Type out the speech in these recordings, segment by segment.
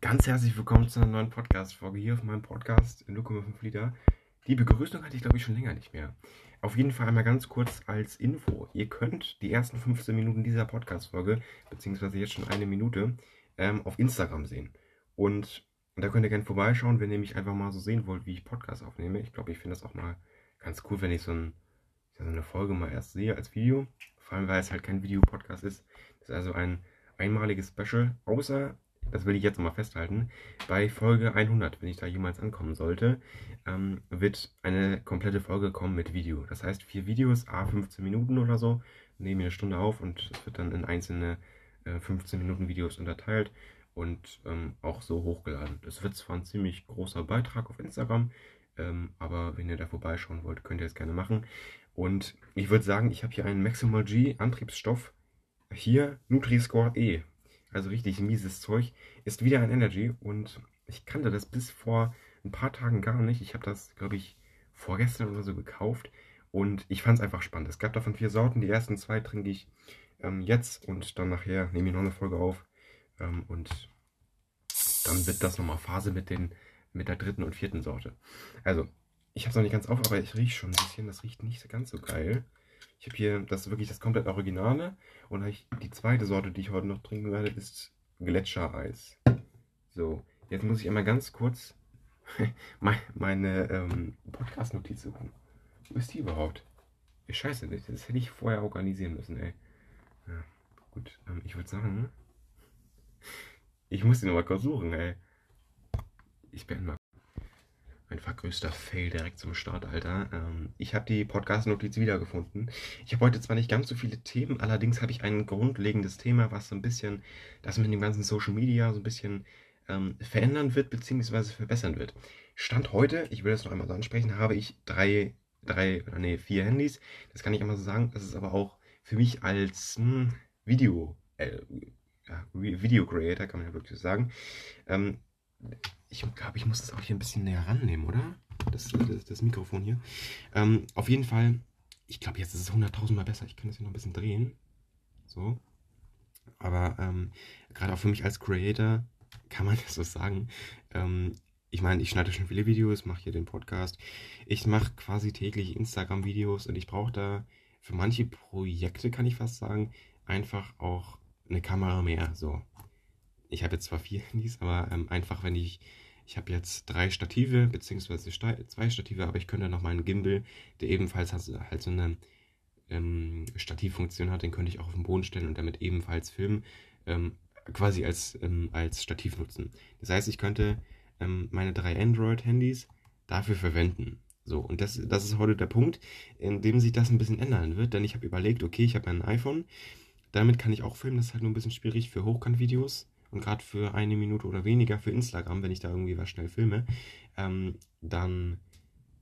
Ganz herzlich willkommen zu einer neuen Podcast-Folge hier auf meinem Podcast in 0,5 Liter. Die Begrüßung hatte ich, glaube ich, schon länger nicht mehr. Auf jeden Fall einmal ganz kurz als Info. Ihr könnt die ersten 15 Minuten dieser Podcast-Folge, beziehungsweise jetzt schon eine Minute, ähm, auf Instagram sehen. Und da könnt ihr gerne vorbeischauen, wenn ihr mich einfach mal so sehen wollt, wie ich Podcasts aufnehme. Ich glaube, ich finde das auch mal ganz cool, wenn ich so, ein, so eine Folge mal erst sehe als Video. Vor allem, weil es halt kein Videopodcast ist. Das ist also ein einmaliges Special, außer das will ich jetzt mal festhalten, bei Folge 100, wenn ich da jemals ankommen sollte, ähm, wird eine komplette Folge kommen mit Video. Das heißt, vier Videos, a 15 Minuten oder so, nehmen wir eine Stunde auf und es wird dann in einzelne äh, 15 Minuten Videos unterteilt und ähm, auch so hochgeladen. Das wird zwar ein ziemlich großer Beitrag auf Instagram, ähm, aber wenn ihr da vorbeischauen wollt, könnt ihr es gerne machen. Und ich würde sagen, ich habe hier einen Maximal G Antriebsstoff, hier Nutri-Score E also richtig mieses Zeug, ist wieder ein Energy und ich kannte das bis vor ein paar Tagen gar nicht. Ich habe das, glaube ich, vorgestern oder so gekauft und ich fand es einfach spannend. Es gab davon vier Sorten. Die ersten zwei trinke ich ähm, jetzt und dann nachher nehme ich noch eine Folge auf ähm, und dann wird das nochmal Phase mit, den, mit der dritten und vierten Sorte. Also, ich habe es noch nicht ganz auf, aber ich rieche schon ein bisschen. Das riecht nicht ganz so geil. Ich habe hier das wirklich das komplett Originale. Und ich, die zweite Sorte, die ich heute noch trinken werde, ist Gletschereis. So, jetzt muss ich einmal ganz kurz meine ähm, Podcast-Notiz suchen. Wo ist die überhaupt? Scheiße, das hätte ich vorher organisieren müssen, ey. Ja, gut, ähm, ich würde sagen, ich muss die nochmal kurz suchen, ey. Ich beende mal mein vergrößter Fail direkt zum Start, Alter. Ähm, ich habe die Podcast-Notiz wiedergefunden. Ich habe heute zwar nicht ganz so viele Themen, allerdings habe ich ein grundlegendes Thema, was so ein bisschen das mit dem ganzen Social Media so ein bisschen ähm, verändern wird, beziehungsweise verbessern wird. Stand heute, ich will das noch einmal so ansprechen, habe ich drei, drei, nee, vier Handys. Das kann ich einmal so sagen. Das ist aber auch für mich als hm, Video, äh, ja, Video Creator, kann man ja wirklich so sagen, ähm, ich glaube, ich muss das auch hier ein bisschen näher rannehmen, oder? Das, das, das Mikrofon hier. Ähm, auf jeden Fall, ich glaube, jetzt ist es 100.000 Mal besser. Ich kann das hier noch ein bisschen drehen. So. Aber ähm, gerade auch für mich als Creator kann man das so sagen. Ähm, ich meine, ich schneide schon viele Videos, mache hier den Podcast. Ich mache quasi täglich Instagram-Videos und ich brauche da für manche Projekte, kann ich fast sagen, einfach auch eine Kamera mehr. So ich habe jetzt zwar vier Handys, aber ähm, einfach, wenn ich, ich habe jetzt drei Stative, beziehungsweise zwei Stative, aber ich könnte noch meinen Gimbal, der ebenfalls halt so eine ähm, Stativfunktion hat, den könnte ich auch auf den Boden stellen und damit ebenfalls filmen, ähm, quasi als, ähm, als Stativ nutzen. Das heißt, ich könnte ähm, meine drei Android-Handys dafür verwenden. So, und das, das ist heute der Punkt, in dem sich das ein bisschen ändern wird, denn ich habe überlegt, okay, ich habe ein iPhone, damit kann ich auch filmen, das ist halt nur ein bisschen schwierig für Hochkant-Videos, und gerade für eine Minute oder weniger für Instagram, wenn ich da irgendwie was schnell filme, ähm, dann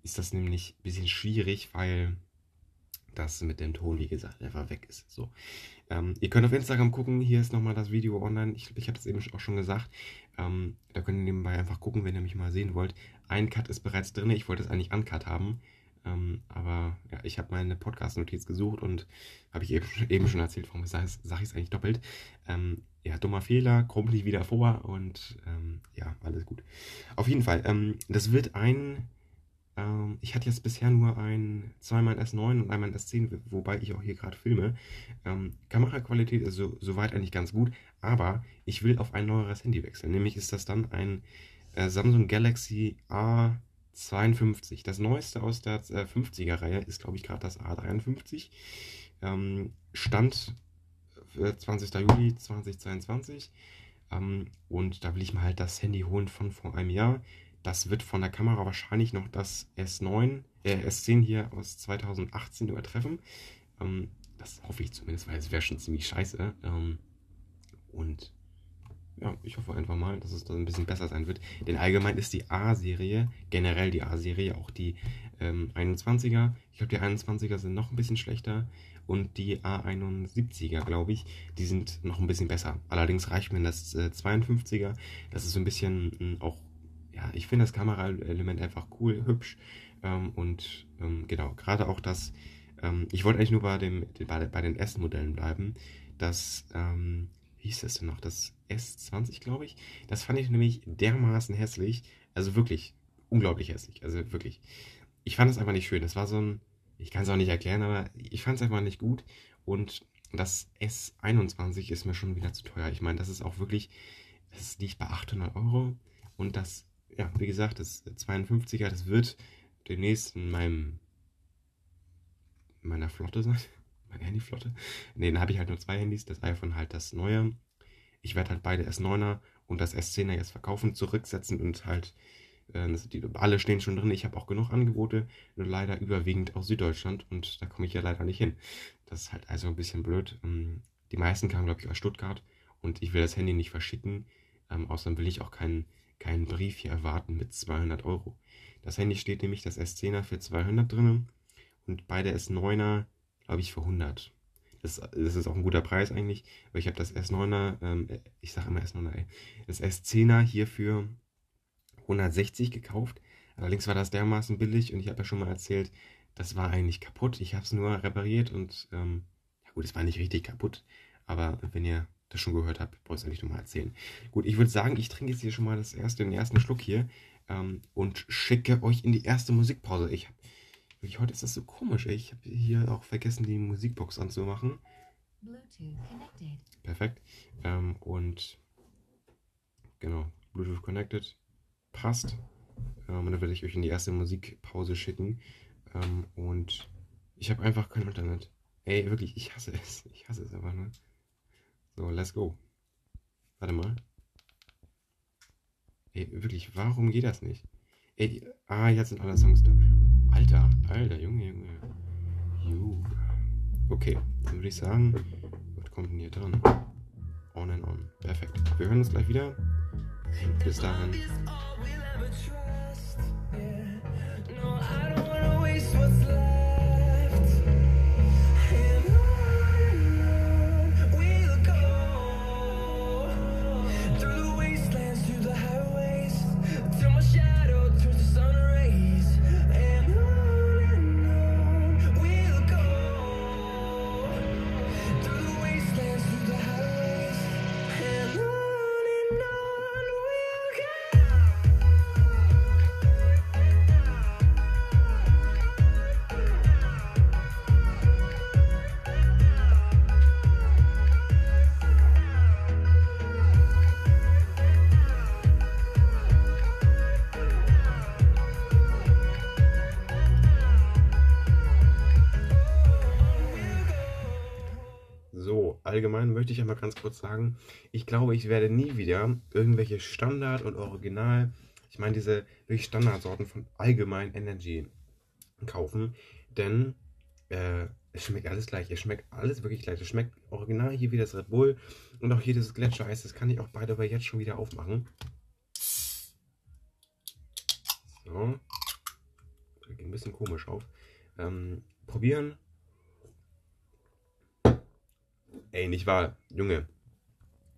ist das nämlich ein bisschen schwierig, weil das mit dem Ton, wie gesagt, einfach weg ist. So. Ähm, ihr könnt auf Instagram gucken, hier ist nochmal das Video online. Ich ich habe das eben auch schon gesagt. Ähm, da könnt ihr nebenbei einfach gucken, wenn ihr mich mal sehen wollt. Ein Cut ist bereits drin, ich wollte es eigentlich uncut haben. Ähm, aber ja, ich habe meine Podcast-Notiz gesucht und habe ich eben, eben schon erzählt, warum sage ich es eigentlich doppelt. Ähm, ja, dummer Fehler, krumpel ich wieder vor und ähm, ja, alles gut. Auf jeden Fall, ähm, das wird ein, ähm, ich hatte jetzt bisher nur ein, zweimal S9 und einmal S10, wobei ich auch hier gerade filme. Ähm, Kameraqualität ist so, soweit eigentlich ganz gut, aber ich will auf ein neueres Handy wechseln. Nämlich ist das dann ein äh, Samsung Galaxy A 52. Das neueste aus der äh, 50er-Reihe ist, glaube ich, gerade das A53. Ähm, Stand 20. Äh, Juli 2022. Ähm, und da will ich mal halt das Handy holen von vor einem Jahr. Das wird von der Kamera wahrscheinlich noch das S9, äh, S10 hier aus 2018 übertreffen. Ähm, das hoffe ich zumindest, weil es wäre schon ziemlich scheiße. Ähm, und ja, ich hoffe einfach mal, dass es dann ein bisschen besser sein wird. Denn allgemein ist die A-Serie, generell die A-Serie, auch die ähm, 21er, ich glaube die 21er sind noch ein bisschen schlechter und die A71er, glaube ich, die sind noch ein bisschen besser. Allerdings reicht mir das äh, 52er, das ist so ein bisschen mh, hm, auch, ja, ich finde das Kameraelement einfach cool, hübsch ähm, und ähm, genau, gerade auch das, ähm, ich wollte eigentlich nur bei, dem, bei, bei den S-Modellen bleiben, das ähm, hieß das denn noch? Das S20, glaube ich. Das fand ich nämlich dermaßen hässlich. Also wirklich unglaublich hässlich. Also wirklich. Ich fand es einfach nicht schön. Das war so ein, ich kann es auch nicht erklären, aber ich fand es einfach nicht gut. Und das S21 ist mir schon wieder zu teuer. Ich meine, das ist auch wirklich, das liegt bei 800 Euro. Und das, ja, wie gesagt, das 52er, das wird demnächst in meinem, in meiner Flotte sein. Meine Handyflotte. Ne, dann habe ich halt nur zwei Handys. Das iPhone halt das neue. Ich werde halt beide S9er und das S10er jetzt verkaufen, zurücksetzen und halt äh, die, alle stehen schon drin. Ich habe auch genug Angebote, nur leider überwiegend aus Süddeutschland und da komme ich ja leider nicht hin. Das ist halt also ein bisschen blöd. Ähm, die meisten kamen, glaube ich, aus Stuttgart und ich will das Handy nicht verschicken. Ähm, außerdem will ich auch keinen, keinen Brief hier erwarten mit 200 Euro. Das Handy steht nämlich das S10er für 200 drin und bei der S9er, glaube ich, für 100. Das, das, ist auch ein guter Preis eigentlich, weil ich habe das S9er, ähm, ich sage immer S9er, ey, das S10er hier für 160 gekauft. Allerdings war das dermaßen billig und ich habe ja schon mal erzählt, das war eigentlich kaputt. Ich habe es nur repariert und ähm, ja gut, es war nicht richtig kaputt. Aber wenn ihr das schon gehört habt, brauche ich es nicht nochmal erzählen. Gut, ich würde sagen, ich trinke jetzt hier schon mal das erste, den ersten Schluck hier ähm, und schicke euch in die erste Musikpause. Ich habe wirklich, heute ist das so komisch. Ey. Ich habe hier auch vergessen, die Musikbox anzumachen. Perfekt. Ähm, und genau, Bluetooth connected passt. Ähm, und dann werde ich euch in die erste Musikpause schicken. Ähm, und ich habe einfach kein Internet. Ey, wirklich, ich hasse es. Ich hasse es einfach nur. So, let's go. Warte mal. Ey, wirklich, warum geht das nicht? Ey, die, ah, jetzt sind alle Songs da. Alter, alter, Junge, Junge. Juh. Okay, dann würde ich sagen, was kommt denn hier dran? On and on. Perfekt. Wir hören uns gleich wieder. Bis dahin. Allgemein möchte ich einmal ganz kurz sagen, ich glaube, ich werde nie wieder irgendwelche Standard und Original, ich meine diese wirklich Standardsorten von allgemein Energy kaufen, denn äh, es schmeckt alles gleich. Es schmeckt alles wirklich gleich. Es schmeckt original hier wie das Red Bull und auch hier dieses Gletschereis. Das kann ich auch beide jetzt schon wieder aufmachen. So. Das geht ein bisschen komisch auf. Ähm, probieren Ey, nicht wahr, Junge.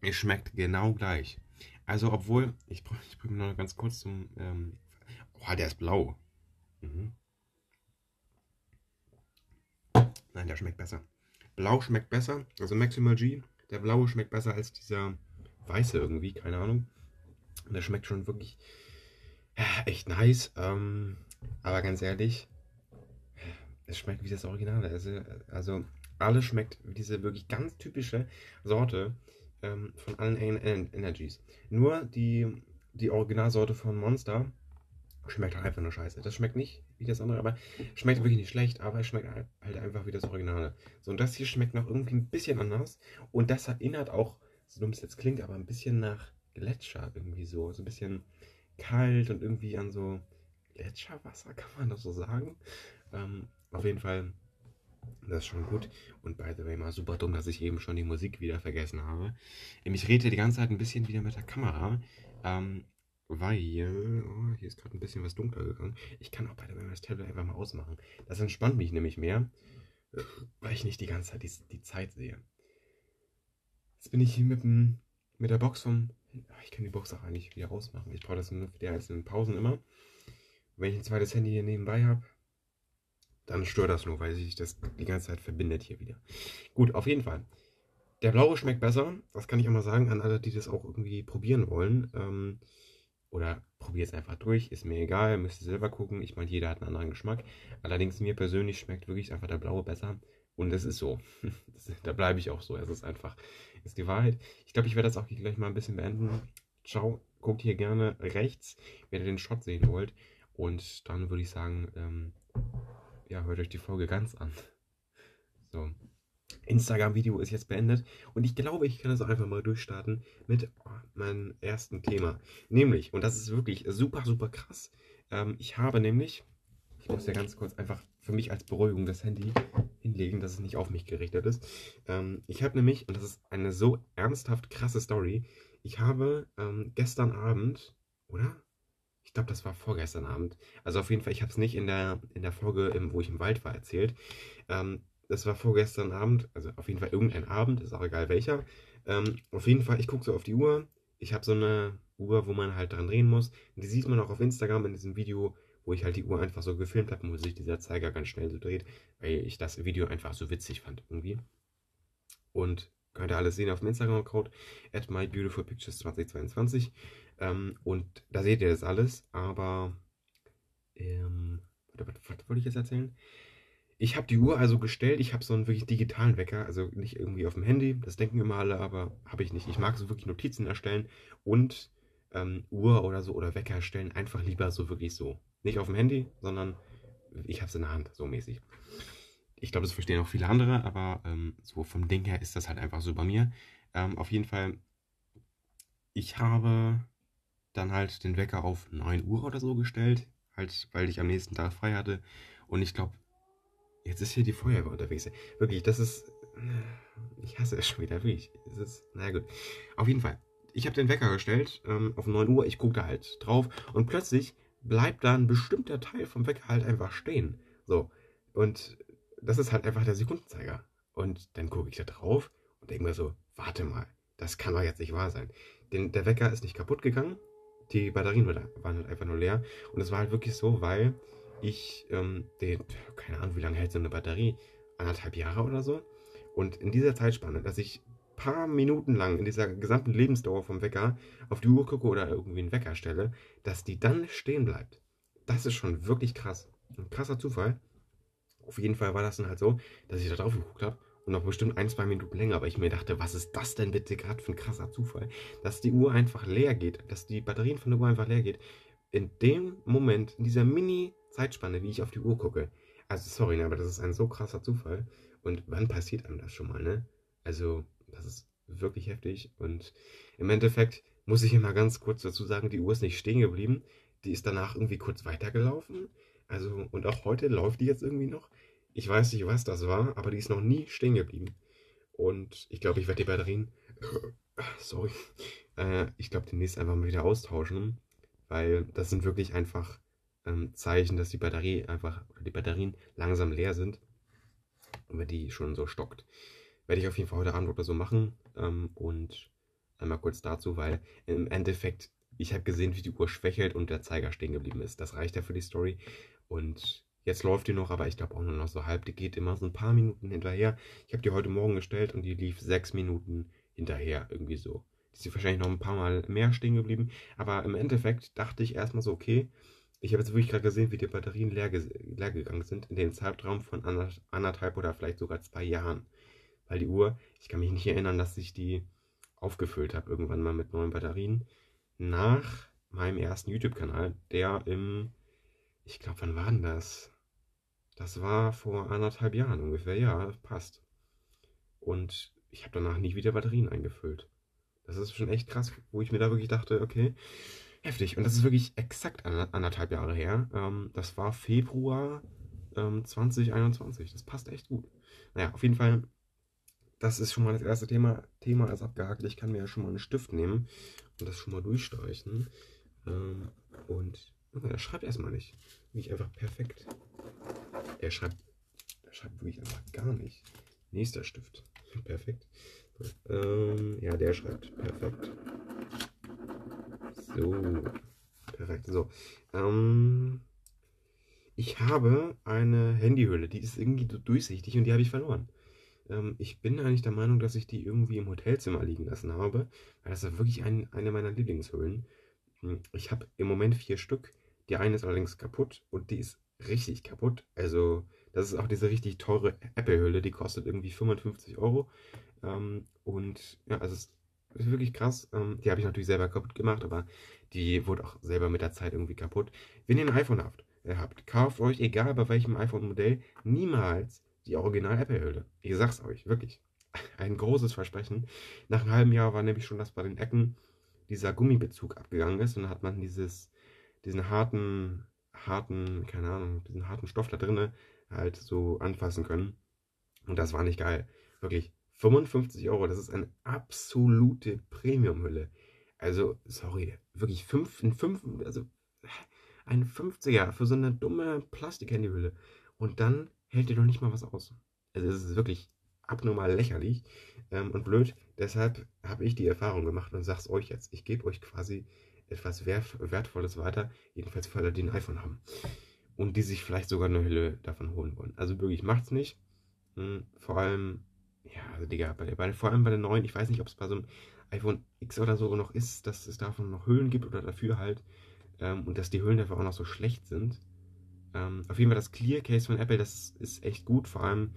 Es schmeckt genau gleich. Also, obwohl, ich, ich bringe noch ganz kurz zum. Ähm, oh, der ist blau. Mhm. Nein, der schmeckt besser. Blau schmeckt besser. Also Maximal G. Der blaue schmeckt besser als dieser weiße irgendwie, keine Ahnung. Und der schmeckt schon wirklich echt nice. Ähm, aber ganz ehrlich, es schmeckt wie das Original. Also, also alles schmeckt wie diese wirklich ganz typische Sorte ähm, von allen en Energies. Nur die, die Originalsorte von Monster schmeckt halt einfach nur scheiße. Das schmeckt nicht wie das andere, aber schmeckt wirklich nicht schlecht, aber es schmeckt halt einfach wie das Originale. So, und das hier schmeckt noch irgendwie ein bisschen anders. Und das erinnert auch, so dumm es jetzt klingt, aber ein bisschen nach Gletscher irgendwie so. So ein bisschen kalt und irgendwie an so Gletscherwasser, kann man das so sagen. Ähm, auf jeden Fall das ist schon gut. Und by the way, mal super dumm, dass ich eben schon die Musik wieder vergessen habe. Ich rede die ganze Zeit ein bisschen wieder mit der Kamera. Ähm, weil, oh, hier ist gerade ein bisschen was dunkler gegangen. Ich kann auch by the way das Tablet einfach mal ausmachen. Das entspannt mich nämlich mehr, weil ich nicht die ganze Zeit die, die Zeit sehe. Jetzt bin ich hier mit, dem, mit der Box vom. Ich kann die Box auch eigentlich wieder ausmachen. Ich brauche das nur für die einzelnen Pausen immer. Wenn ich ein zweites Handy hier nebenbei habe, dann stört das nur, weil sich das die ganze Zeit verbindet hier wieder. Gut, auf jeden Fall. der blaue schmeckt besser. Das kann ich auch mal sagen an alle, die das auch irgendwie probieren wollen. Ähm, oder probiert es einfach durch, ist mir egal, müsst ihr selber gucken. Ich meine, jeder hat einen anderen Geschmack. Allerdings mir persönlich schmeckt wirklich einfach der blaue besser. Und es ist so. Da bleibe ich auch so. Es ist einfach, ist die Wahrheit. Ich glaube, ich werde das auch gleich mal ein bisschen beenden. Ciao, guckt hier gerne rechts, wenn ihr den Shot sehen wollt. Und dann würde ich sagen, ähm, ja, hört euch die Folge ganz an. So. Instagram-Video ist jetzt beendet und ich glaube, ich kann das auch einfach mal durchstarten mit meinem ersten Thema. Nämlich, und das ist wirklich super, super krass, ähm, ich habe nämlich, ich muss ja ganz kurz einfach für mich als Beruhigung das Handy hinlegen, dass es nicht auf mich gerichtet ist. Ähm, ich habe nämlich, und das ist eine so ernsthaft krasse Story, ich habe ähm, gestern Abend, oder? Ich glaube, das war vorgestern Abend. Also auf jeden Fall, ich habe es nicht in der, in der Folge, im, wo ich im Wald war, erzählt. Ähm, das war vorgestern Abend, also auf jeden Fall irgendein Abend, ist auch egal welcher. Ähm, auf jeden Fall, ich gucke so auf die Uhr. Ich habe so eine Uhr, wo man halt dran drehen muss. Und die sieht man auch auf Instagram in diesem Video, wo ich halt die Uhr einfach so gefilmt habe, wo sich dieser Zeiger ganz schnell so dreht, weil ich das Video einfach so witzig fand irgendwie. Und könnt ihr alles sehen auf dem Instagram-Account at mybeautifulpictures2022. Ähm, und da seht ihr das alles, aber ähm, was, was wollte ich jetzt erzählen? Ich habe die Uhr also gestellt. Ich habe so einen wirklich digitalen Wecker, also nicht irgendwie auf dem Handy. Das denken immer alle, aber habe ich nicht. Ich mag so wirklich Notizen erstellen und ähm, Uhr oder so oder Wecker erstellen einfach lieber so wirklich so. Nicht auf dem Handy, sondern ich habe es in der Hand, so mäßig. Ich glaube, das verstehen auch viele andere, aber ähm, so vom Ding her ist das halt einfach so bei mir. Ähm, auf jeden Fall, ich habe dann halt den Wecker auf 9 Uhr oder so gestellt, halt, weil ich am nächsten Tag frei hatte. Und ich glaube, Jetzt ist hier die Feuerwehr unterwegs. Wirklich, das ist. Ich hasse es schon wieder, wirklich. Es ist. Na gut. Auf jeden Fall. Ich habe den Wecker gestellt ähm, auf 9 Uhr. Ich gucke da halt drauf. Und plötzlich bleibt da ein bestimmter Teil vom Wecker halt einfach stehen. So. Und das ist halt einfach der Sekundenzeiger. Und dann gucke ich da drauf und denke mir so: Warte mal, das kann doch jetzt nicht wahr sein. Denn der Wecker ist nicht kaputt gegangen. Die Batterien waren halt einfach nur leer. Und es war halt wirklich so, weil ich ähm, den, keine Ahnung, wie lange hält so eine Batterie? Anderthalb Jahre oder so. Und in dieser Zeitspanne, dass ich paar Minuten lang in dieser gesamten Lebensdauer vom Wecker auf die Uhr gucke oder irgendwie einen Wecker stelle, dass die dann stehen bleibt. Das ist schon wirklich krass. Ein krasser Zufall. Auf jeden Fall war das dann halt so, dass ich da drauf geguckt habe und noch bestimmt ein, zwei Minuten länger, aber ich mir dachte, was ist das denn bitte gerade für ein krasser Zufall, dass die Uhr einfach leer geht, dass die Batterien von der Uhr einfach leer geht. In dem Moment, in dieser Mini Zeitspanne, wie ich auf die Uhr gucke. Also sorry, ne, aber das ist ein so krasser Zufall. Und wann passiert einem das schon mal, ne? Also, das ist wirklich heftig. Und im Endeffekt muss ich immer ganz kurz dazu sagen, die Uhr ist nicht stehen geblieben. Die ist danach irgendwie kurz weitergelaufen. Also, und auch heute läuft die jetzt irgendwie noch. Ich weiß nicht, was das war, aber die ist noch nie stehen geblieben. Und ich glaube, ich werde die Batterien. Sorry. Äh, ich glaube, demnächst einfach mal wieder austauschen. Weil das sind wirklich einfach ähm, Zeichen, dass die Batterie einfach, oder die Batterien langsam leer sind. Und wenn die schon so stockt. Werde ich auf jeden Fall heute Abend oder so machen. Ähm, und einmal kurz dazu, weil im Endeffekt, ich habe gesehen, wie die Uhr schwächelt und der Zeiger stehen geblieben ist. Das reicht ja für die Story. Und jetzt läuft die noch, aber ich glaube auch nur noch so halb. Die geht immer so ein paar Minuten hinterher. Ich habe die heute Morgen gestellt und die lief sechs Minuten hinterher, irgendwie so. Die ist wahrscheinlich noch ein paar Mal mehr stehen geblieben. Aber im Endeffekt dachte ich erstmal so, okay, ich habe jetzt wirklich gerade gesehen, wie die Batterien leer, leer, gegangen sind in dem Zeitraum von anderthalb oder vielleicht sogar zwei Jahren. Weil die Uhr, ich kann mich nicht erinnern, dass ich die aufgefüllt habe, irgendwann mal mit neuen Batterien. Nach meinem ersten YouTube-Kanal, der im, ich glaube, wann war denn das? Das war vor anderthalb Jahren ungefähr, ja, passt. Und ich habe danach nie wieder Batterien eingefüllt. Das ist schon echt krass, wo ich mir da wirklich dachte, okay, Heftig. Und das ist wirklich exakt anderthalb Jahre her. Ähm, das war Februar ähm, 2021. Das passt echt gut. Naja, auf jeden Fall, das ist schon mal das erste Thema. Thema ist abgehakt. Ich kann mir ja schon mal einen Stift nehmen und das schon mal durchstreichen. Ähm, und er schreibt erstmal nicht. Wirklich einfach perfekt. Er schreibt, er schreibt wirklich einfach gar nicht. Nächster Stift. Perfekt. Ähm, ja, der schreibt perfekt. So, perfekt. So, ähm, ich habe eine Handyhülle, die ist irgendwie durchsichtig und die habe ich verloren. Ähm, ich bin eigentlich der Meinung, dass ich die irgendwie im Hotelzimmer liegen lassen habe, weil das ist wirklich ein, eine meiner Lieblingshüllen. Ich habe im Moment vier Stück. Die eine ist allerdings kaputt und die ist richtig kaputt. Also, das ist auch diese richtig teure Apple-Hülle, die kostet irgendwie 55 Euro. Ähm, und ja, also es ist wirklich krass. Ähm, die habe ich natürlich selber kaputt gemacht, aber die wurde auch selber mit der Zeit irgendwie kaputt. Wenn ihr ein iPhone habt, äh, habt kauft euch, egal bei welchem iPhone-Modell, niemals die Original-Apple-Hülle. Ich sag's euch, wirklich. Ein großes Versprechen. Nach einem halben Jahr war nämlich schon, dass bei den Ecken dieser Gummibezug abgegangen ist und dann hat man dieses, diesen harten, harten, keine Ahnung, diesen harten Stoff da drinnen halt so anfassen können. Und das war nicht geil. Wirklich. 55 Euro, das ist eine absolute Premium-Hülle. Also, sorry, wirklich 5, ein 5, also ein 50er für so eine dumme Plastik-Handyhülle. Und dann hält dir doch nicht mal was aus. Also, es ist wirklich abnormal lächerlich ähm, und blöd. Deshalb habe ich die Erfahrung gemacht und sag's euch jetzt. Ich gebe euch quasi etwas Wertvolles weiter, jedenfalls für alle, die ein iPhone haben. Und die sich vielleicht sogar eine Hülle davon holen wollen. Also wirklich, macht's nicht. Hm, vor allem, ja, also Digga, bei, bei, vor allem bei den neuen, ich weiß nicht, ob es bei so einem iPhone X oder so noch ist, dass es davon noch Hüllen gibt oder dafür halt. Ähm, und dass die Hüllen dafür auch noch so schlecht sind. Ähm, auf jeden Fall das Clear Case von Apple, das ist echt gut. Vor allem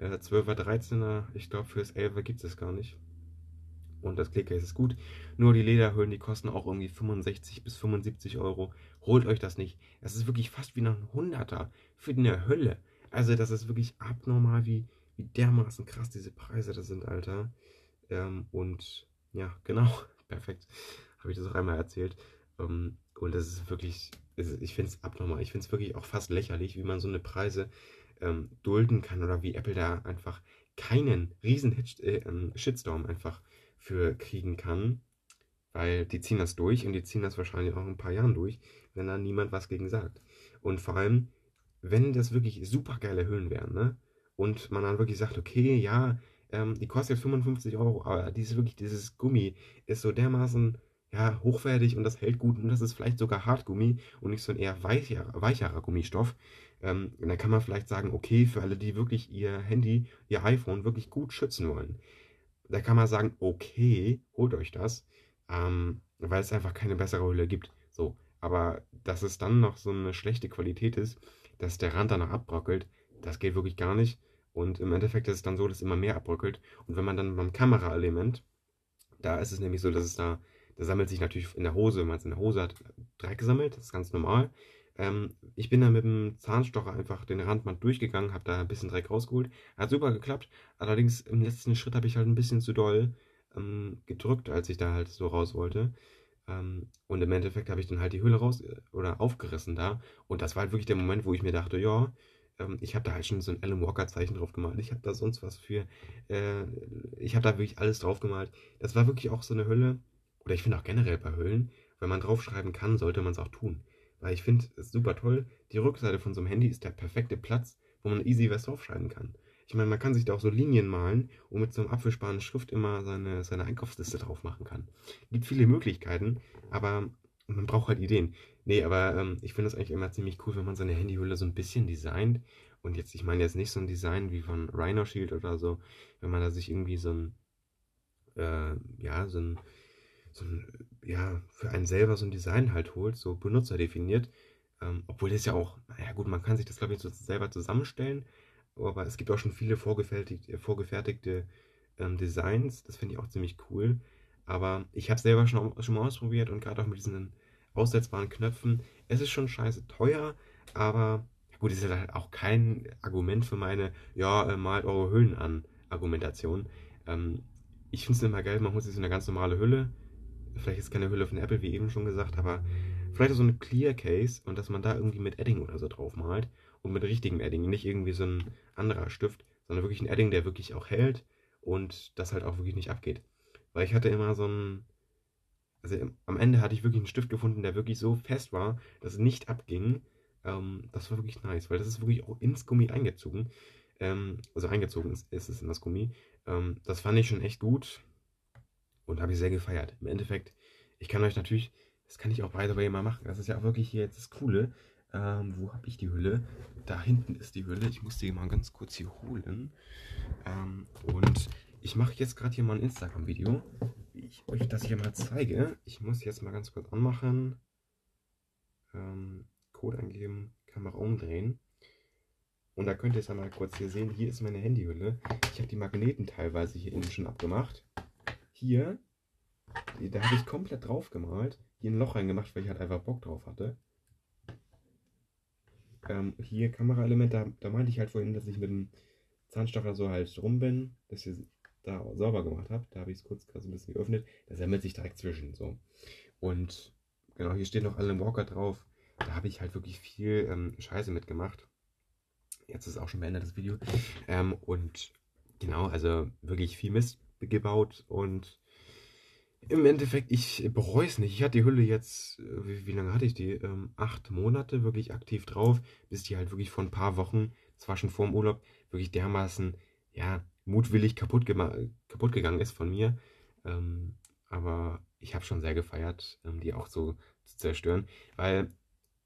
äh, 12er, 13er. Ich glaube, für das 11er gibt es das gar nicht. Und das Clear Case ist gut. Nur die Lederhüllen, die kosten auch irgendwie 65 bis 75 Euro. Holt euch das nicht. Das ist wirklich fast wie ein Hunderter für eine Hölle. Also, das ist wirklich abnormal, wie, wie dermaßen krass diese Preise da sind, Alter. Ähm, und ja, genau, perfekt. Habe ich das auch einmal erzählt. Ähm, und das ist wirklich, ich finde es abnormal. Ich finde es wirklich auch fast lächerlich, wie man so eine Preise ähm, dulden kann oder wie Apple da einfach keinen riesen äh, ähm, Shitstorm einfach für kriegen kann. Weil die ziehen das durch und die ziehen das wahrscheinlich auch in ein paar Jahren durch, wenn da niemand was gegen sagt. Und vor allem, wenn das wirklich super geile Hüllen wären, ne? Und man dann wirklich sagt, okay, ja, ähm, die kostet jetzt 55 Euro, aber dieses wirklich, dieses Gummi ist so dermaßen ja, hochwertig und das hält gut und das ist vielleicht sogar Hartgummi und nicht so ein eher weicher, weicherer Gummistoff. Ähm, dann kann man vielleicht sagen, okay, für alle, die wirklich ihr Handy, ihr iPhone wirklich gut schützen wollen, da kann man sagen, okay, holt euch das, ähm, weil es einfach keine bessere Hülle gibt. So, aber dass es dann noch so eine schlechte Qualität ist, dass der Rand danach abbröckelt, das geht wirklich gar nicht. Und im Endeffekt ist es dann so, dass immer mehr abbröckelt. Und wenn man dann beim Kameraelement, da ist es nämlich so, dass es da da sammelt sich natürlich in der Hose, wenn man es in der Hose hat, Dreck gesammelt. Das ist ganz normal. Ähm, ich bin da mit dem Zahnstocher einfach den Randband durchgegangen, habe da ein bisschen Dreck rausgeholt. Hat super geklappt. Allerdings im letzten Schritt habe ich halt ein bisschen zu doll ähm, gedrückt, als ich da halt so raus wollte. Ähm, und im Endeffekt habe ich dann halt die Hülle raus äh, oder aufgerissen da. Und das war halt wirklich der Moment, wo ich mir dachte, ja, ähm, ich habe da halt schon so ein Alan Walker Zeichen drauf gemalt. Ich habe da sonst was für. Äh, ich habe da wirklich alles drauf gemalt. Das war wirklich auch so eine Hülle oder ich finde auch generell bei Hüllen, wenn man draufschreiben kann, sollte man es auch tun. Weil ich finde es super toll, die Rückseite von so einem Handy ist der perfekte Platz, wo man easy was draufschreiben kann. Ich meine, man kann sich da auch so Linien malen und mit so einem abwischbaren Schrift immer seine, seine Einkaufsliste drauf machen kann. Gibt viele Möglichkeiten, aber man braucht halt Ideen. Nee, aber ähm, ich finde es eigentlich immer ziemlich cool, wenn man seine Handyhülle so ein bisschen designt. Und jetzt, ich meine jetzt nicht so ein Design wie von Rhino Shield oder so, wenn man da sich irgendwie so ein, äh, ja, so ein so ein, ja, für einen selber so ein Design halt holt, so benutzerdefiniert. Ähm, obwohl das ja auch, naja gut, man kann sich das glaube ich so selber zusammenstellen, aber es gibt auch schon viele vorgefertigte, vorgefertigte ähm, Designs, das finde ich auch ziemlich cool. Aber ich habe es selber schon, schon mal ausprobiert und gerade auch mit diesen aussetzbaren Knöpfen. Es ist schon scheiße teuer, aber gut, ist halt auch kein Argument für meine, ja, äh, malt eure Hüllen an Argumentation. Ähm, ich finde es immer geil, man holt sich so eine ganz normale Hülle, vielleicht ist keine Hülle von Apple, wie eben schon gesagt, aber vielleicht so eine Clear Case und dass man da irgendwie mit Edding oder so drauf malt und mit richtigem Edding, nicht irgendwie so ein anderer Stift, sondern wirklich ein Edding, der wirklich auch hält und das halt auch wirklich nicht abgeht. Weil ich hatte immer so ein, also am Ende hatte ich wirklich einen Stift gefunden, der wirklich so fest war, dass es nicht abging. Ähm, das war wirklich nice, weil das ist wirklich auch ins Gummi eingezogen. Ähm, also eingezogen ist, ist, es in das Gummi. Ähm, das fand ich schon echt gut und habe ich sehr gefeiert. Im Endeffekt, ich kann euch natürlich, das kann ich auch by the way mal machen. Das ist ja auch wirklich hier jetzt das Coole. Ähm, wo habe ich die Hülle? Da hinten ist die Hülle. Ich muss die mal ganz kurz hier holen. Ähm, und ich mache jetzt gerade hier mal ein Instagram-Video, wie ich euch das hier mal zeige. Ich muss jetzt mal ganz kurz anmachen. Ähm, Code eingeben, Kamera umdrehen. Und da könnt ihr es einmal kurz hier sehen. Hier ist meine Handyhülle. Ich habe die Magneten teilweise hier innen schon abgemacht. Hier, da habe ich komplett drauf gemalt. Hier ein Loch reingemacht, weil ich halt einfach Bock drauf hatte. Ähm, hier Kameraelement, da, da meinte ich halt vorhin, dass ich mit dem Zahnstocher so halt rum bin, dass ich da sauber gemacht habe. Da habe ich es kurz gerade so ein bisschen geöffnet. Da sammelt sich direkt zwischen. So. Und genau, hier steht noch Alan Walker drauf. Da habe ich halt wirklich viel ähm, Scheiße mitgemacht. Jetzt ist auch schon beendet das Video. Ähm, und genau, also wirklich viel Mist gebaut und im Endeffekt, ich bereue es nicht. Ich hatte die Hülle jetzt, äh, wie, wie lange hatte ich die? Ähm, acht Monate wirklich aktiv drauf, bis die halt wirklich vor ein paar Wochen, das war schon vor dem Urlaub, wirklich dermaßen, ja, mutwillig kaputt, kaputt gegangen ist von mir. Ähm, aber ich habe schon sehr gefeiert, ähm, die auch so zu zerstören, weil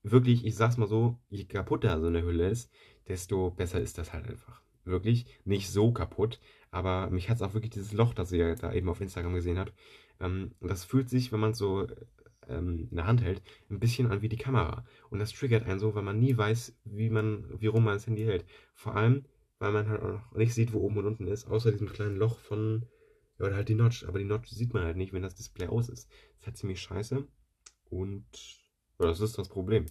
wirklich, ich sag's mal so, je kaputter so eine Hülle ist, desto besser ist das halt einfach. Wirklich nicht so kaputt, aber mich hat es auch wirklich dieses Loch, das ihr da eben auf Instagram gesehen habt, ähm, das fühlt sich, wenn man es so ähm, in der Hand hält, ein bisschen an wie die Kamera. Und das triggert einen so, weil man nie weiß, wie man, wie rum man das Handy hält. Vor allem, weil man halt auch noch nicht sieht, wo oben und unten ist, außer diesem kleinen Loch von, ja, oder halt die Notch. Aber die Notch sieht man halt nicht, wenn das Display aus ist. Das ist halt ziemlich scheiße. Und, oder das ist das Problem.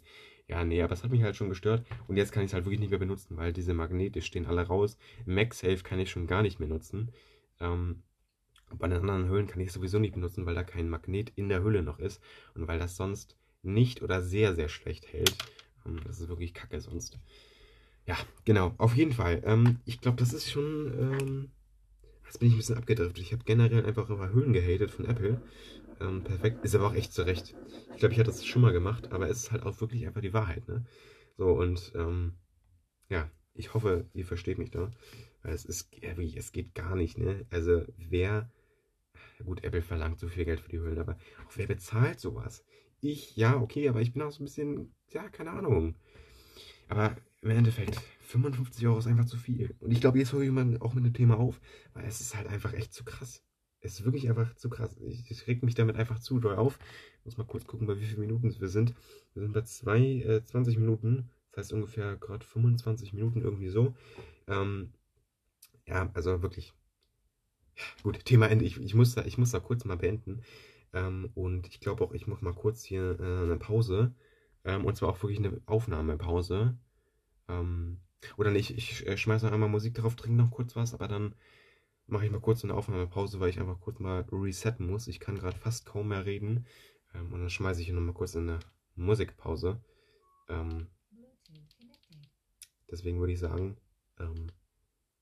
Ja, nee, aber es hat mich halt schon gestört. Und jetzt kann ich es halt wirklich nicht mehr benutzen, weil diese Magnete stehen alle raus. MagSafe kann ich schon gar nicht mehr nutzen. Ähm, bei den anderen Hüllen kann ich es sowieso nicht benutzen, weil da kein Magnet in der Hülle noch ist. Und weil das sonst nicht oder sehr, sehr schlecht hält. Ähm, das ist wirklich kacke sonst. Ja, genau. Auf jeden Fall. Ähm, ich glaube, das ist schon... Ähm, jetzt bin ich ein bisschen abgedriftet. Ich habe generell einfach über Hüllen gehatet von Apple. Ähm, perfekt. Ist aber auch echt zurecht. Ich glaube, ich hatte das schon mal gemacht, aber es ist halt auch wirklich einfach die Wahrheit, ne? So, und ähm, ja, ich hoffe, ihr versteht mich da. Weil es ist, es geht gar nicht, ne? Also, wer, gut, Apple verlangt so viel Geld für die Hüllen, aber auch wer bezahlt sowas? Ich, ja, okay, aber ich bin auch so ein bisschen, ja, keine Ahnung. Aber im Endeffekt, 55 Euro ist einfach zu viel. Und ich glaube, jetzt höre ich mal auch mit dem Thema auf, weil es ist halt einfach echt zu krass ist wirklich einfach zu krass. Ich, ich reg mich damit einfach zu doll auf. Ich muss mal kurz gucken, bei wie vielen Minuten wir sind. Wir sind bei zwei, äh, 20 Minuten. Das heißt ungefähr gerade 25 Minuten irgendwie so. Ähm, ja, also wirklich. Ja, gut, Thema Ende. Ich, ich, muss da, ich muss da kurz mal beenden. Ähm, und ich glaube auch, ich mache mal kurz hier äh, eine Pause. Ähm, und zwar auch wirklich eine Aufnahmepause. Ähm, oder nicht, ich, ich äh, schmeiße noch einmal Musik drauf, trinke noch kurz was, aber dann mache ich mal kurz eine Aufnahmepause, weil ich einfach kurz mal resetten muss. Ich kann gerade fast kaum mehr reden. Ähm, und dann schmeiße ich hier nochmal kurz in eine Musikpause. Ähm, deswegen würde ich sagen, ähm,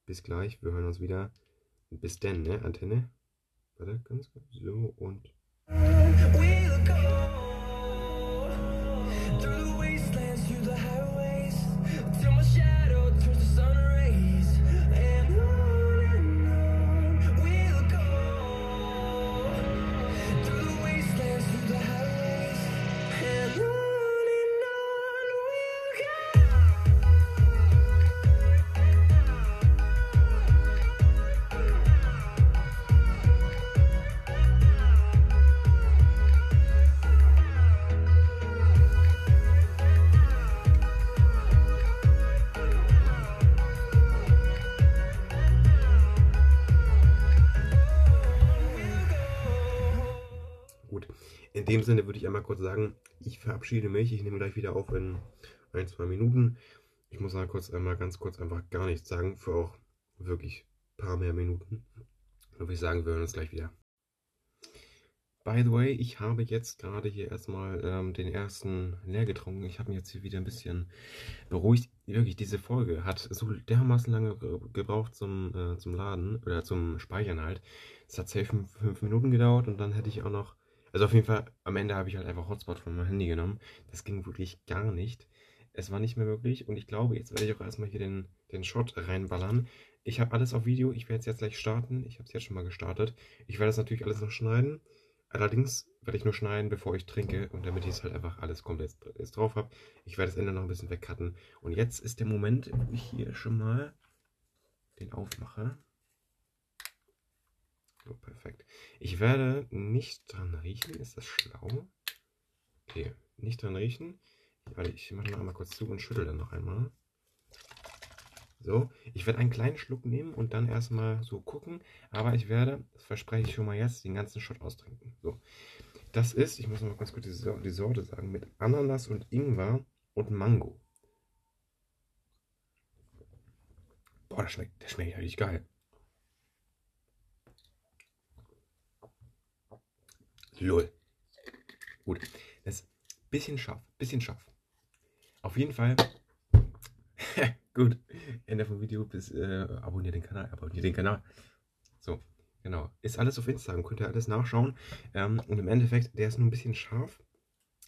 bis gleich. Wir hören uns wieder. Bis denn, ne? Antenne. Warte, ganz kurz. So und. We'll go through Sinne würde ich einmal kurz sagen, ich verabschiede mich. Ich nehme gleich wieder auf in ein, zwei Minuten. Ich muss mal kurz einmal ganz kurz einfach gar nichts sagen, für auch wirklich ein paar mehr Minuten. Dann würde ich sagen, wir hören uns gleich wieder. By the way, ich habe jetzt gerade hier erstmal ähm, den ersten leer getrunken. Ich habe mich jetzt hier wieder ein bisschen beruhigt. Wirklich, diese Folge hat so dermaßen lange ge- gebraucht zum, äh, zum Laden oder zum Speichern halt. Es hat safe fünf Minuten gedauert und dann hätte ich auch noch. Also auf jeden Fall, am Ende habe ich halt einfach Hotspot von meinem Handy genommen. Das ging wirklich gar nicht. Es war nicht mehr möglich und ich glaube, jetzt werde ich auch erstmal hier den, den Shot reinballern. Ich habe alles auf Video, ich werde es jetzt gleich starten. Ich habe es jetzt schon mal gestartet. Ich werde das natürlich alles noch schneiden. Allerdings werde ich nur schneiden, bevor ich trinke und damit ich es halt einfach alles komplett jetzt drauf habe. Ich werde das Ende noch ein bisschen wegcutten. Und jetzt ist der Moment, wo ich hier schon mal den aufmache. So, perfekt. Ich werde nicht dran riechen. Ist das schlau? Okay, nicht dran riechen. Warte, ich mache noch einmal kurz zu und schüttel dann noch einmal. So, ich werde einen kleinen Schluck nehmen und dann erstmal so gucken. Aber ich werde, das verspreche ich schon mal jetzt, den ganzen Shot austrinken. So, das ist, ich muss noch mal ganz kurz die, die Sorte sagen, mit Ananas und Ingwer und Mango. Boah, das schmeckt, das schmeckt richtig geil. Lol. Gut, das ist ein bisschen scharf, bisschen scharf. Auf jeden Fall Gut, Ende vom Video. Bis äh, abonniert den Kanal. Abonniert den Kanal. So, genau. Ist alles auf Instagram. Könnt ihr alles nachschauen. Ähm, und im Endeffekt, der ist nur ein bisschen scharf.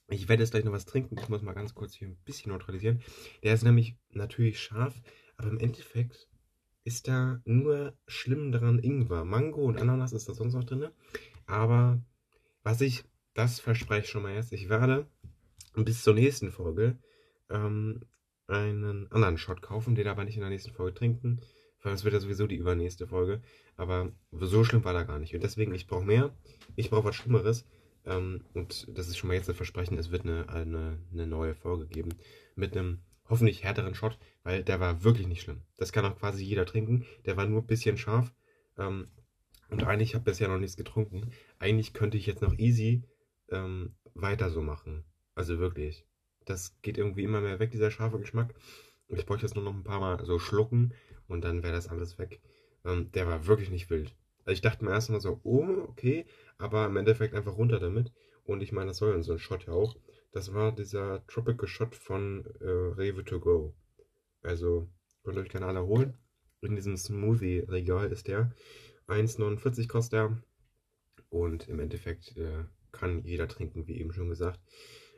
Ich werde jetzt gleich noch was trinken. Ich muss mal ganz kurz hier ein bisschen neutralisieren. Der ist nämlich natürlich scharf, aber im Endeffekt ist da nur schlimm dran Ingwer. Mango und Ananas ist da sonst noch drin. Aber was ich, das verspreche ich schon mal jetzt, ich werde bis zur nächsten Folge ähm, einen anderen Shot kaufen, den aber nicht in der nächsten Folge trinken, weil es wird ja sowieso die übernächste Folge. Aber so schlimm war da gar nicht. Und deswegen, ich brauche mehr, ich brauche was Schlimmeres. Ähm, und das ist schon mal jetzt ein Versprechen, es wird eine, eine, eine neue Folge geben. Mit einem hoffentlich härteren Shot, weil der war wirklich nicht schlimm. Das kann auch quasi jeder trinken. Der war nur ein bisschen scharf. Ähm, und eigentlich habe ich bisher noch nichts getrunken. Eigentlich könnte ich jetzt noch easy ähm, weiter so machen. Also wirklich. Das geht irgendwie immer mehr weg, dieser scharfe Geschmack. Ich bräuchte jetzt nur noch ein paar Mal so schlucken und dann wäre das alles weg. Ähm, der war wirklich nicht wild. Also ich dachte mir erstmal so, oh, okay, aber im Endeffekt einfach runter damit. Und ich meine, das soll ja so ein Shot ja auch. Das war dieser Tropical Shot von äh, Rewe to go. Also, könnt ihr euch gerne alle holen. In diesem Smoothie-Regal ist der. 1,49 kostet er. Und im Endeffekt äh, kann jeder trinken, wie eben schon gesagt.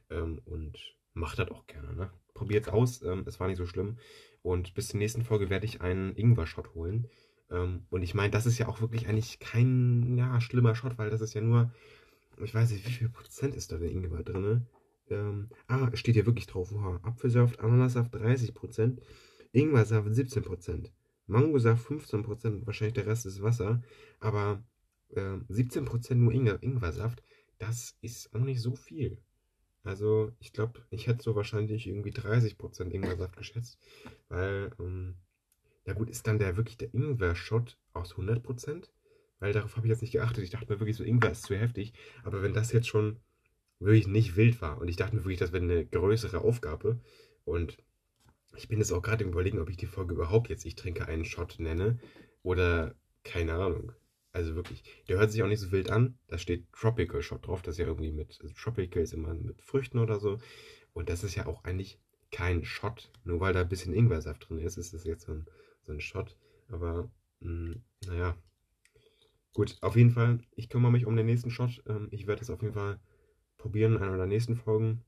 Ähm, und macht das auch gerne. Ne? Probiert es aus, ähm, es war nicht so schlimm. Und bis zur nächsten Folge werde ich einen Ingwer-Shot holen. Ähm, und ich meine, das ist ja auch wirklich eigentlich kein ja, schlimmer Shot, weil das ist ja nur, ich weiß nicht, wie viel Prozent ist da der Ingwer drin? Ähm, ah, steht hier wirklich drauf. Wow. Apfelsaft, Ananassaft 30 Prozent, Ingwersaft 17 Mangosaft 15 Prozent, wahrscheinlich der Rest ist Wasser. Aber äh, 17 Prozent nur Ingwer, Ingwersaft, das ist auch nicht so viel. Also ich glaube, ich hätte so wahrscheinlich irgendwie 30% Ingwersaft geschätzt. Weil, ähm, ja gut, ist dann der wirklich der Ingwer-Shot aus 100%? Weil darauf habe ich jetzt nicht geachtet. Ich dachte mir wirklich so, Ingwer ist zu heftig. Aber wenn das jetzt schon wirklich nicht wild war und ich dachte mir wirklich, das wäre eine größere Aufgabe. Und ich bin jetzt auch gerade im Überlegen, ob ich die Folge überhaupt jetzt Ich trinke einen Shot nenne. Oder keine Ahnung. Also wirklich, der hört sich auch nicht so wild an. Da steht Tropical Shot drauf. Das ist ja irgendwie mit, also Tropical ist immer mit Früchten oder so. Und das ist ja auch eigentlich kein Shot. Nur weil da ein bisschen Ingwersaft drin ist, ist es jetzt so ein, so ein Shot. Aber, mh, hm, naja. Gut, auf jeden Fall, ich kümmere mich um den nächsten Shot. Ähm, ich werde es auf jeden Fall probieren in einer der nächsten Folgen.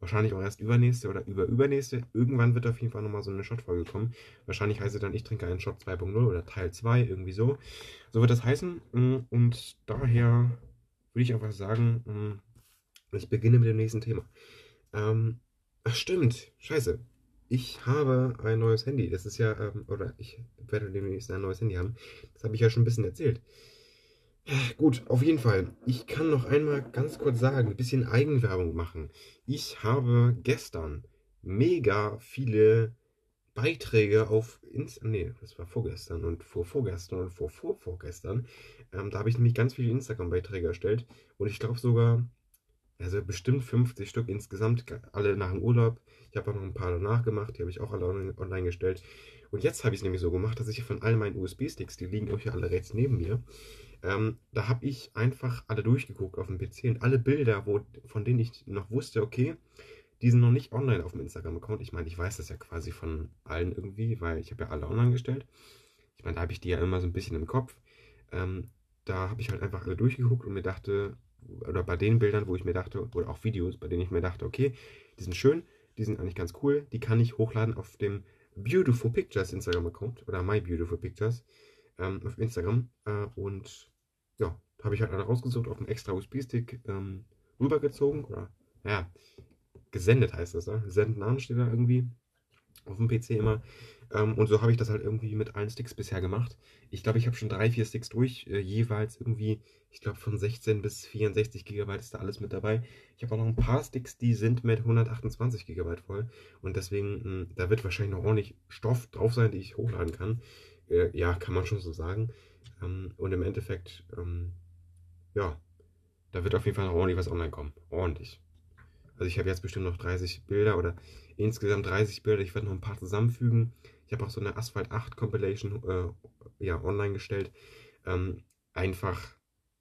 Wahrscheinlich auch erst übernächste oder überübernächste. Irgendwann wird auf jeden Fall nochmal so eine Shot-Folge kommen. Wahrscheinlich heißt es dann, ich trinke einen Shot 2.0 oder Teil 2, irgendwie so. So wird das heißen. Mm, und daher würde ich einfach sagen, mm, ich beginne mit dem nächsten Thema. Ähm, ach stimmt, scheiße. Ich habe ein neues Handy. Das ist ja, ähm, oder ich werde demnächst ein neues Handy haben. Das habe ich ja schon ein bisschen erzählt. Gut, auf jeden Fall. Ich kann noch einmal ganz kurz sagen, ein bisschen Eigenwerbung machen. Ich habe gestern mega viele Beiträge auf Instagram, nee, das war vorgestern und vor vorgestern und vor vorvorgestern. Ähm, da habe ich nämlich ganz viele Instagram-Beiträge erstellt und ich glaube sogar, also bestimmt 50 Stück insgesamt, alle nach dem Urlaub. Ich habe auch noch ein paar danach gemacht, die habe ich auch alle online gestellt. Und jetzt habe ich es nämlich so gemacht, dass ich von all meinen USB-Sticks, die liegen euch ja alle rechts neben mir, ähm, da habe ich einfach alle durchgeguckt auf dem PC und alle Bilder, wo, von denen ich noch wusste, okay, die sind noch nicht online auf dem Instagram-Account. Ich meine, ich weiß das ja quasi von allen irgendwie, weil ich habe ja alle online gestellt. Ich meine, da habe ich die ja immer so ein bisschen im Kopf. Ähm, da habe ich halt einfach alle durchgeguckt und mir dachte, oder bei den Bildern, wo ich mir dachte, oder auch Videos, bei denen ich mir dachte, okay, die sind schön, die sind eigentlich ganz cool, die kann ich hochladen auf dem Beautiful Pictures Instagram-Account oder My Beautiful Pictures ähm, auf Instagram. Äh, und ja, habe ich halt alle rausgesucht, auf einen extra USB-Stick ähm, rübergezogen oder, ja, gesendet heißt das, ne? Senden an steht da irgendwie auf dem PC immer. Ähm, und so habe ich das halt irgendwie mit allen Sticks bisher gemacht. Ich glaube, ich habe schon drei, vier Sticks durch, äh, jeweils irgendwie, ich glaube, von 16 bis 64 GB ist da alles mit dabei. Ich habe auch noch ein paar Sticks, die sind mit 128 GB voll. Und deswegen, mh, hm, da wird wahrscheinlich noch ordentlich Stoff drauf sein, die ich hochladen kann. Äh, ja, kann man schon so sagen. Ähm, und im Endeffekt, ähm, ja, da wird auf jeden Fall noch ordentlich was online kommen. Ordentlich. Also ich habe jetzt bestimmt noch 30 Bilder oder insgesamt 30 Bilder. Ich werde noch ein paar zusammenfügen. Ich habe auch so eine Asphalt 8 Compilation äh, ja, online gestellt. Ähm, einfach,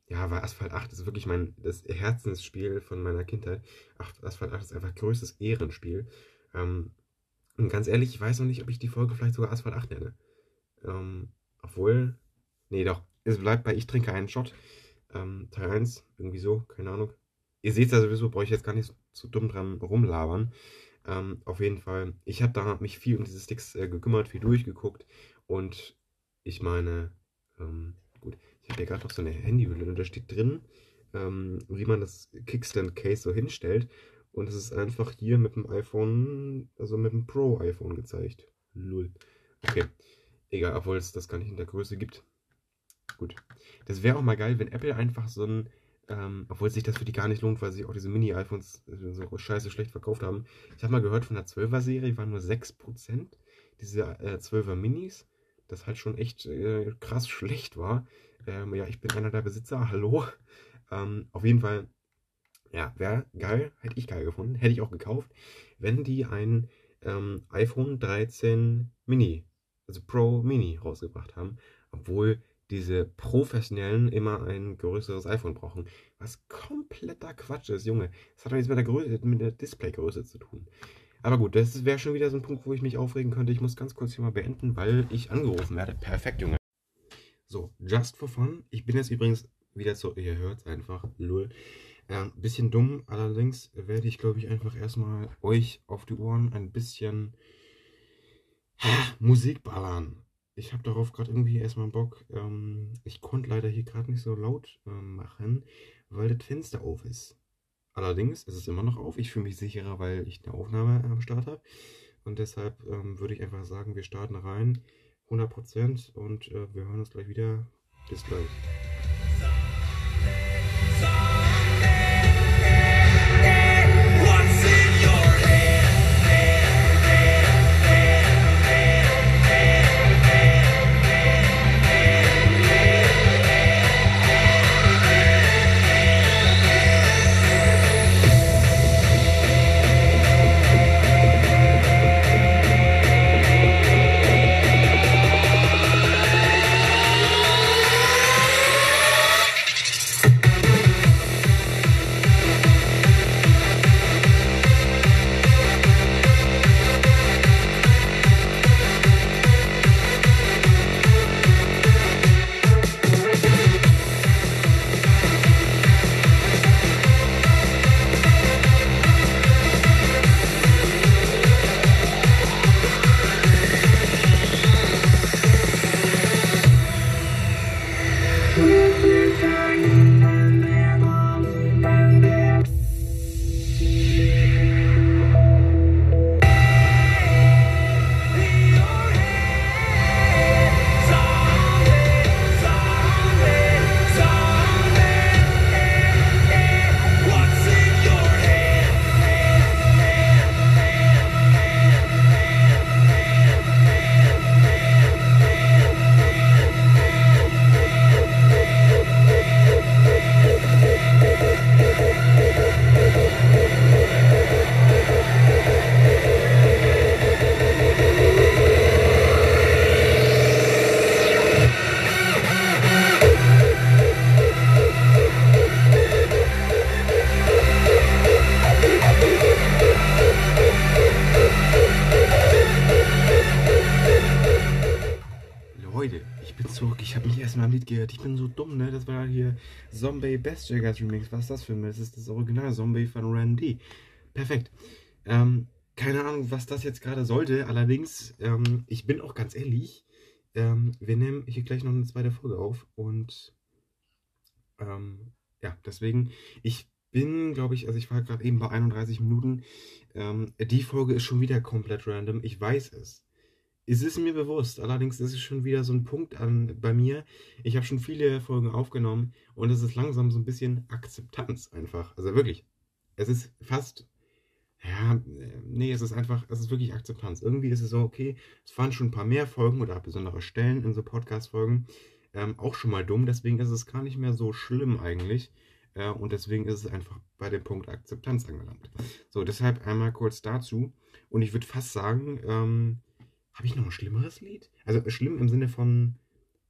ja, weil Asphalt 8 ist wirklich mein das Herzensspiel von meiner Kindheit. Ach, Asphalt 8 ist einfach größtes Ehrenspiel. Ähm, und ganz ehrlich, ich weiß noch nicht, ob ich die Folge vielleicht sogar Asphalt 8 nenne. Ähm, obwohl, nee, doch, es bleibt bei Ich trinke einen Shot. Ähm, Teil 1, irgendwie so, keine Ahnung. Ihr seht ja sowieso, brauche ich jetzt gar nicht so dumm dran rumlabern. Ähm, auf jeden Fall, ich habe da mich viel um diese Sticks äh, gekümmert, viel durchgeguckt und ich meine, ähm, gut, ich habe hier gerade noch so eine Handyhülle und da steht drin, ähm, wie man das Kickstand-Case so hinstellt und es ist einfach hier mit dem iPhone, also mit dem Pro-iPhone gezeigt. Null. Okay, egal, obwohl es das gar nicht in der Größe gibt. Gut. Das wäre auch mal geil, wenn Apple einfach so ein ähm, obwohl sich das für die gar nicht lohnt, weil sie auch diese Mini-iPhones äh, so scheiße schlecht verkauft haben. Ich habe mal gehört, von der 12er-Serie waren nur 6% diese äh, 12er Minis, das halt schon echt äh, krass schlecht war. Ähm, ja, ich bin einer der Besitzer, hallo. Ähm, auf jeden Fall, ja, wäre geil, hätte ich geil gefunden, hätte ich auch gekauft, wenn die ein ähm, iPhone 13 Mini, also Pro Mini rausgebracht haben, obwohl diese Professionellen immer ein größeres iPhone brauchen. Was kompletter Quatsch ist, Junge. Das hat doch nichts mit der, Größe, mit der Displaygröße zu tun. Aber gut, das wäre schon wieder so ein Punkt, wo ich mich aufregen könnte. Ich muss ganz kurz hier mal beenden, weil ich angerufen werde. Perfekt, Junge. So, just for fun. Ich bin jetzt übrigens wieder zu. Ihr hört einfach. Lull. Äh, bisschen dumm, allerdings werde ich, glaube ich, einfach erstmal euch auf die Ohren ein bisschen Musik ballern ich habe darauf gerade irgendwie erstmal Bock. Ähm, ich konnte leider hier gerade nicht so laut äh, machen, weil das Fenster auf ist. Allerdings ist es immer noch auf. Ich fühle mich sicherer, weil ich eine Aufnahme am Start habe. Und deshalb ähm, würde ich einfach sagen, wir starten rein. 100% und äh, wir hören uns gleich wieder. Bis gleich. Best Jaggers Remix. Was ist das für ein Das ist das Original Zombie von Randy. Perfekt. Ähm, keine Ahnung, was das jetzt gerade sollte. Allerdings, ähm, ich bin auch ganz ehrlich, ähm, wir nehmen hier gleich noch eine zweite Folge auf und Ähm, ja, deswegen, ich bin, glaube ich, also ich war gerade eben bei 31 Minuten. Ähm, die Folge ist schon wieder komplett random. Ich weiß es. Es ist mir bewusst, allerdings ist es schon wieder so ein Punkt an, bei mir. Ich habe schon viele Folgen aufgenommen und es ist langsam so ein bisschen Akzeptanz einfach. Also wirklich, es ist fast, ja, nee, es ist einfach, es ist wirklich Akzeptanz. Irgendwie ist es so, okay, es waren schon ein paar mehr Folgen oder besondere Stellen in so Podcast-Folgen ähm, auch schon mal dumm, deswegen ist es gar nicht mehr so schlimm eigentlich. Äh, und deswegen ist es einfach bei dem Punkt Akzeptanz angelangt. So, deshalb einmal kurz dazu. Und ich würde fast sagen, ähm, habe ich noch ein schlimmeres Lied? Also schlimm im Sinne von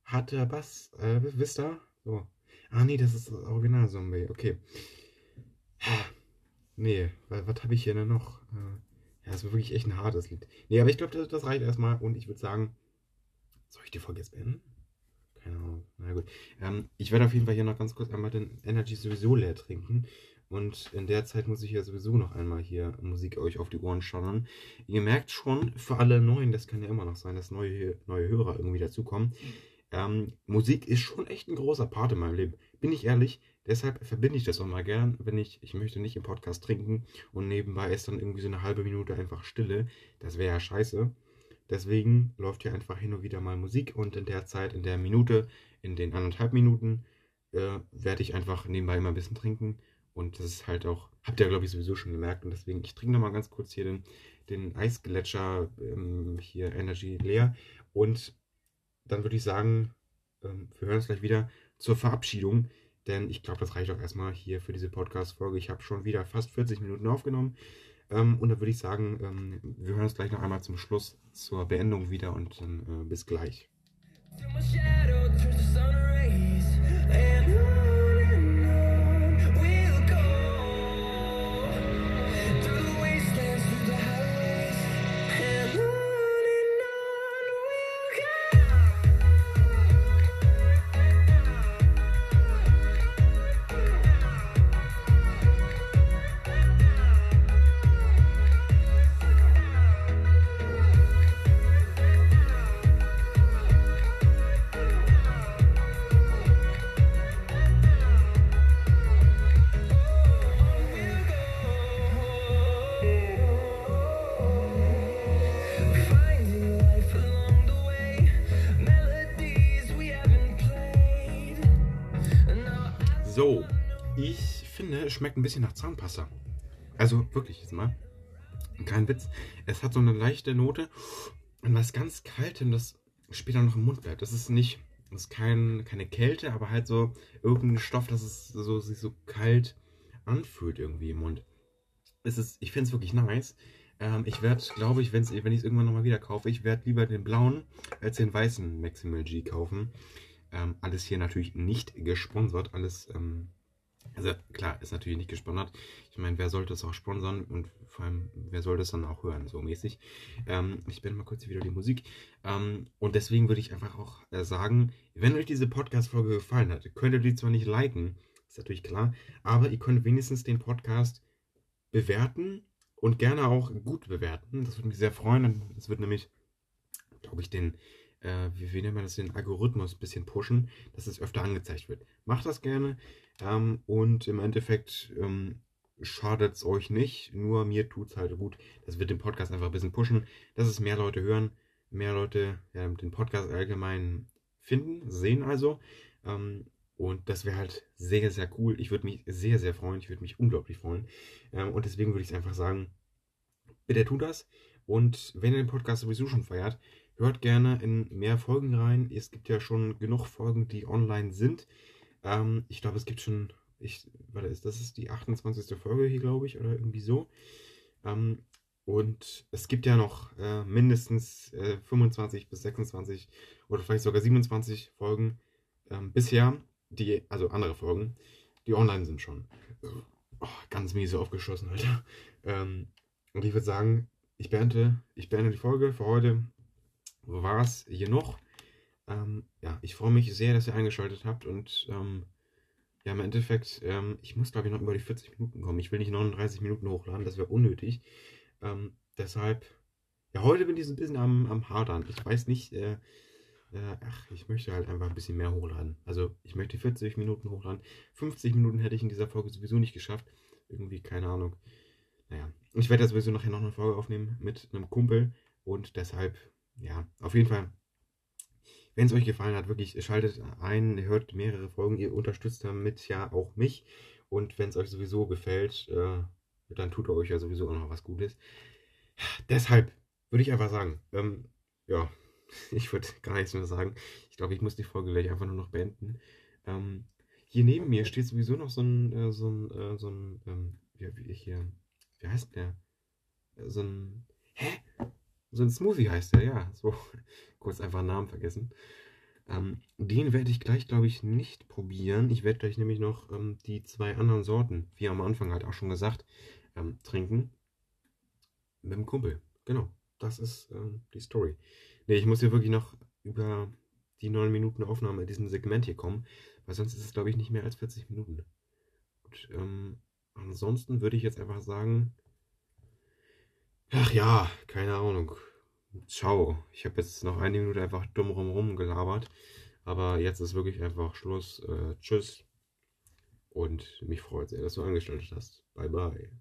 harter Bass, äh, wisst ihr? So. Ah, nee, das ist das Original-Zombie. Okay. Nee, was, was habe ich hier denn noch? Äh, ja, das ist wirklich echt ein hartes Lied. Nee, aber ich glaube, das, das, reicht erstmal. Und ich würde sagen, soll ich die Folge jetzt beenden? Keine Ahnung. Na gut. Ähm, ich werde auf jeden Fall hier noch ganz kurz einmal den Energy sowieso leer trinken. Und in der Zeit muss ich ja sowieso noch einmal hier Musik euch auf die Ohren schauen. Ihr merkt schon, für alle Neuen, das kann ja immer noch sein, dass neue, neue Hörer irgendwie dazukommen. Ähm, Musik ist schon echt ein großer Part in meinem Leben. Bin ich ehrlich, deshalb verbinde ich das auch mal gern, wenn ich, ich möchte nicht im Podcast trinken und nebenbei ist dann irgendwie so eine halbe Minute einfach Stille. Das wäre ja scheiße. Deswegen läuft hier einfach hin und wieder mal Musik und in der Zeit, in der Minute, in den anderthalb Minuten, äh, werde ich einfach nebenbei immer ein bisschen trinken und das ist halt auch, habt ihr glaube ich sowieso schon gemerkt. Und deswegen, ich trinke nochmal ganz kurz hier den, den Eisgletscher ähm, hier Energy leer. Und dann würde ich sagen, ähm, wir hören uns gleich wieder zur Verabschiedung. Denn ich glaube, das reicht auch erstmal hier für diese Podcast-Folge. Ich habe schon wieder fast 40 Minuten aufgenommen. Ähm, und dann würde ich sagen, ähm, wir hören uns gleich noch einmal zum Schluss zur Beendung wieder und dann äh, bis gleich. Es schmeckt ein bisschen nach Zahnpasta. Also wirklich jetzt mal. Kein Witz. Es hat so eine leichte Note und was ganz Kaltem, das später noch im Mund bleibt. Das ist nicht, das ist kein, keine Kälte, aber halt so irgendein Stoff, das es so, sich so kalt anfühlt irgendwie im Mund. Es ist, ich finde es wirklich nice. Ähm, ich werde, glaube ich, wenn ich es irgendwann nochmal wieder kaufe, ich werde lieber den blauen als den weißen Maximal G kaufen. Ähm, alles hier natürlich nicht gesponsert, alles, ähm, also klar, ist natürlich nicht gesponsert. Ich meine, wer sollte es auch sponsern und vor allem, wer sollte es dann auch hören, so mäßig. Ähm, ich bin mal kurz wieder die Musik. Ähm, und deswegen würde ich einfach auch äh, sagen, wenn euch diese Podcast-Folge gefallen hat, könnt ihr die zwar nicht liken, ist natürlich klar, aber ihr könnt wenigstens den Podcast bewerten und gerne auch gut bewerten. Das würde mich sehr freuen. Das wird nämlich, glaube ich, den äh, wie, wie nennt man das, den Algorithmus ein bisschen pushen, dass es öfter angezeigt wird. Macht das gerne ähm, und im Endeffekt ähm, schadet es euch nicht, nur mir tut es halt gut. Das wird den Podcast einfach ein bisschen pushen, dass es mehr Leute hören, mehr Leute ja, den Podcast allgemein finden, sehen also. Ähm, und das wäre halt sehr, sehr cool. Ich würde mich sehr, sehr freuen. Ich würde mich unglaublich freuen. Ähm, und deswegen würde ich einfach sagen, bitte tut das. Und wenn ihr den Podcast sowieso schon feiert, Hört gerne in mehr Folgen rein. Es gibt ja schon genug Folgen, die online sind. Ähm, ich glaube, es gibt schon, ich, warte, das ist die 28. Folge hier, glaube ich, oder irgendwie so. Ähm, und es gibt ja noch äh, mindestens äh, 25 bis 26 oder vielleicht sogar 27 Folgen ähm, bisher, die, also andere Folgen, die online sind schon. Oh, ganz miese aufgeschossen, Alter. Ähm, und ich würde sagen, ich beende, ich beende die Folge für heute war es hier noch. Ähm, ja, ich freue mich sehr, dass ihr eingeschaltet habt und ähm, ja, im Endeffekt, ähm, ich muss glaube ich noch über die 40 Minuten kommen. Ich will nicht 39 Minuten hochladen, das wäre unnötig. Ähm, deshalb, ja, heute bin ich so ein bisschen am, am Hadern. Ich weiß nicht, äh, äh, ach, ich möchte halt einfach ein bisschen mehr hochladen. Also ich möchte 40 Minuten hochladen. 50 Minuten hätte ich in dieser Folge sowieso nicht geschafft. Irgendwie, keine Ahnung. Naja, ich werde ja sowieso nachher noch eine Folge aufnehmen mit einem Kumpel. Und deshalb, ja, auf jeden Fall, wenn es euch gefallen hat, wirklich schaltet ein, hört mehrere Folgen, ihr unterstützt damit ja auch mich. Und wenn es euch sowieso gefällt, äh, dann tut ihr euch ja sowieso auch noch was Gutes. Deshalb würde ich einfach sagen, ähm, ja, ich würde gar nichts mehr sagen. Ich glaube, ich muss die Folge gleich einfach nur noch beenden. Ähm, hier neben mir steht sowieso noch so ein, äh, so ein, äh, so ein, ähm, wie, wie, hier, wie heißt der? Äh, so ein, hä? So ein Smoothie heißt der, ja. So, kurz einfach Namen vergessen. Ähm, den werde ich gleich, glaube ich, nicht probieren. Ich werde gleich nämlich noch ähm, die zwei anderen Sorten, wie am Anfang halt auch schon gesagt, ähm, trinken. Mit dem Kumpel. Genau. Das ist ähm, die Story. Ne, ich muss hier wirklich noch über die 9 Minuten Aufnahme in diesem Segment hier kommen, weil sonst ist es, glaube ich, nicht mehr als 40 Minuten. Und ähm, ansonsten würde ich jetzt einfach sagen, ach ja, keine Ahnung. Ciao. Ich habe jetzt noch eine Minute einfach dumm rum gelabert. Aber jetzt ist wirklich einfach Schluss. Äh, tschüss. Und mich freut sehr, dass du angestellt hast. Bye bye.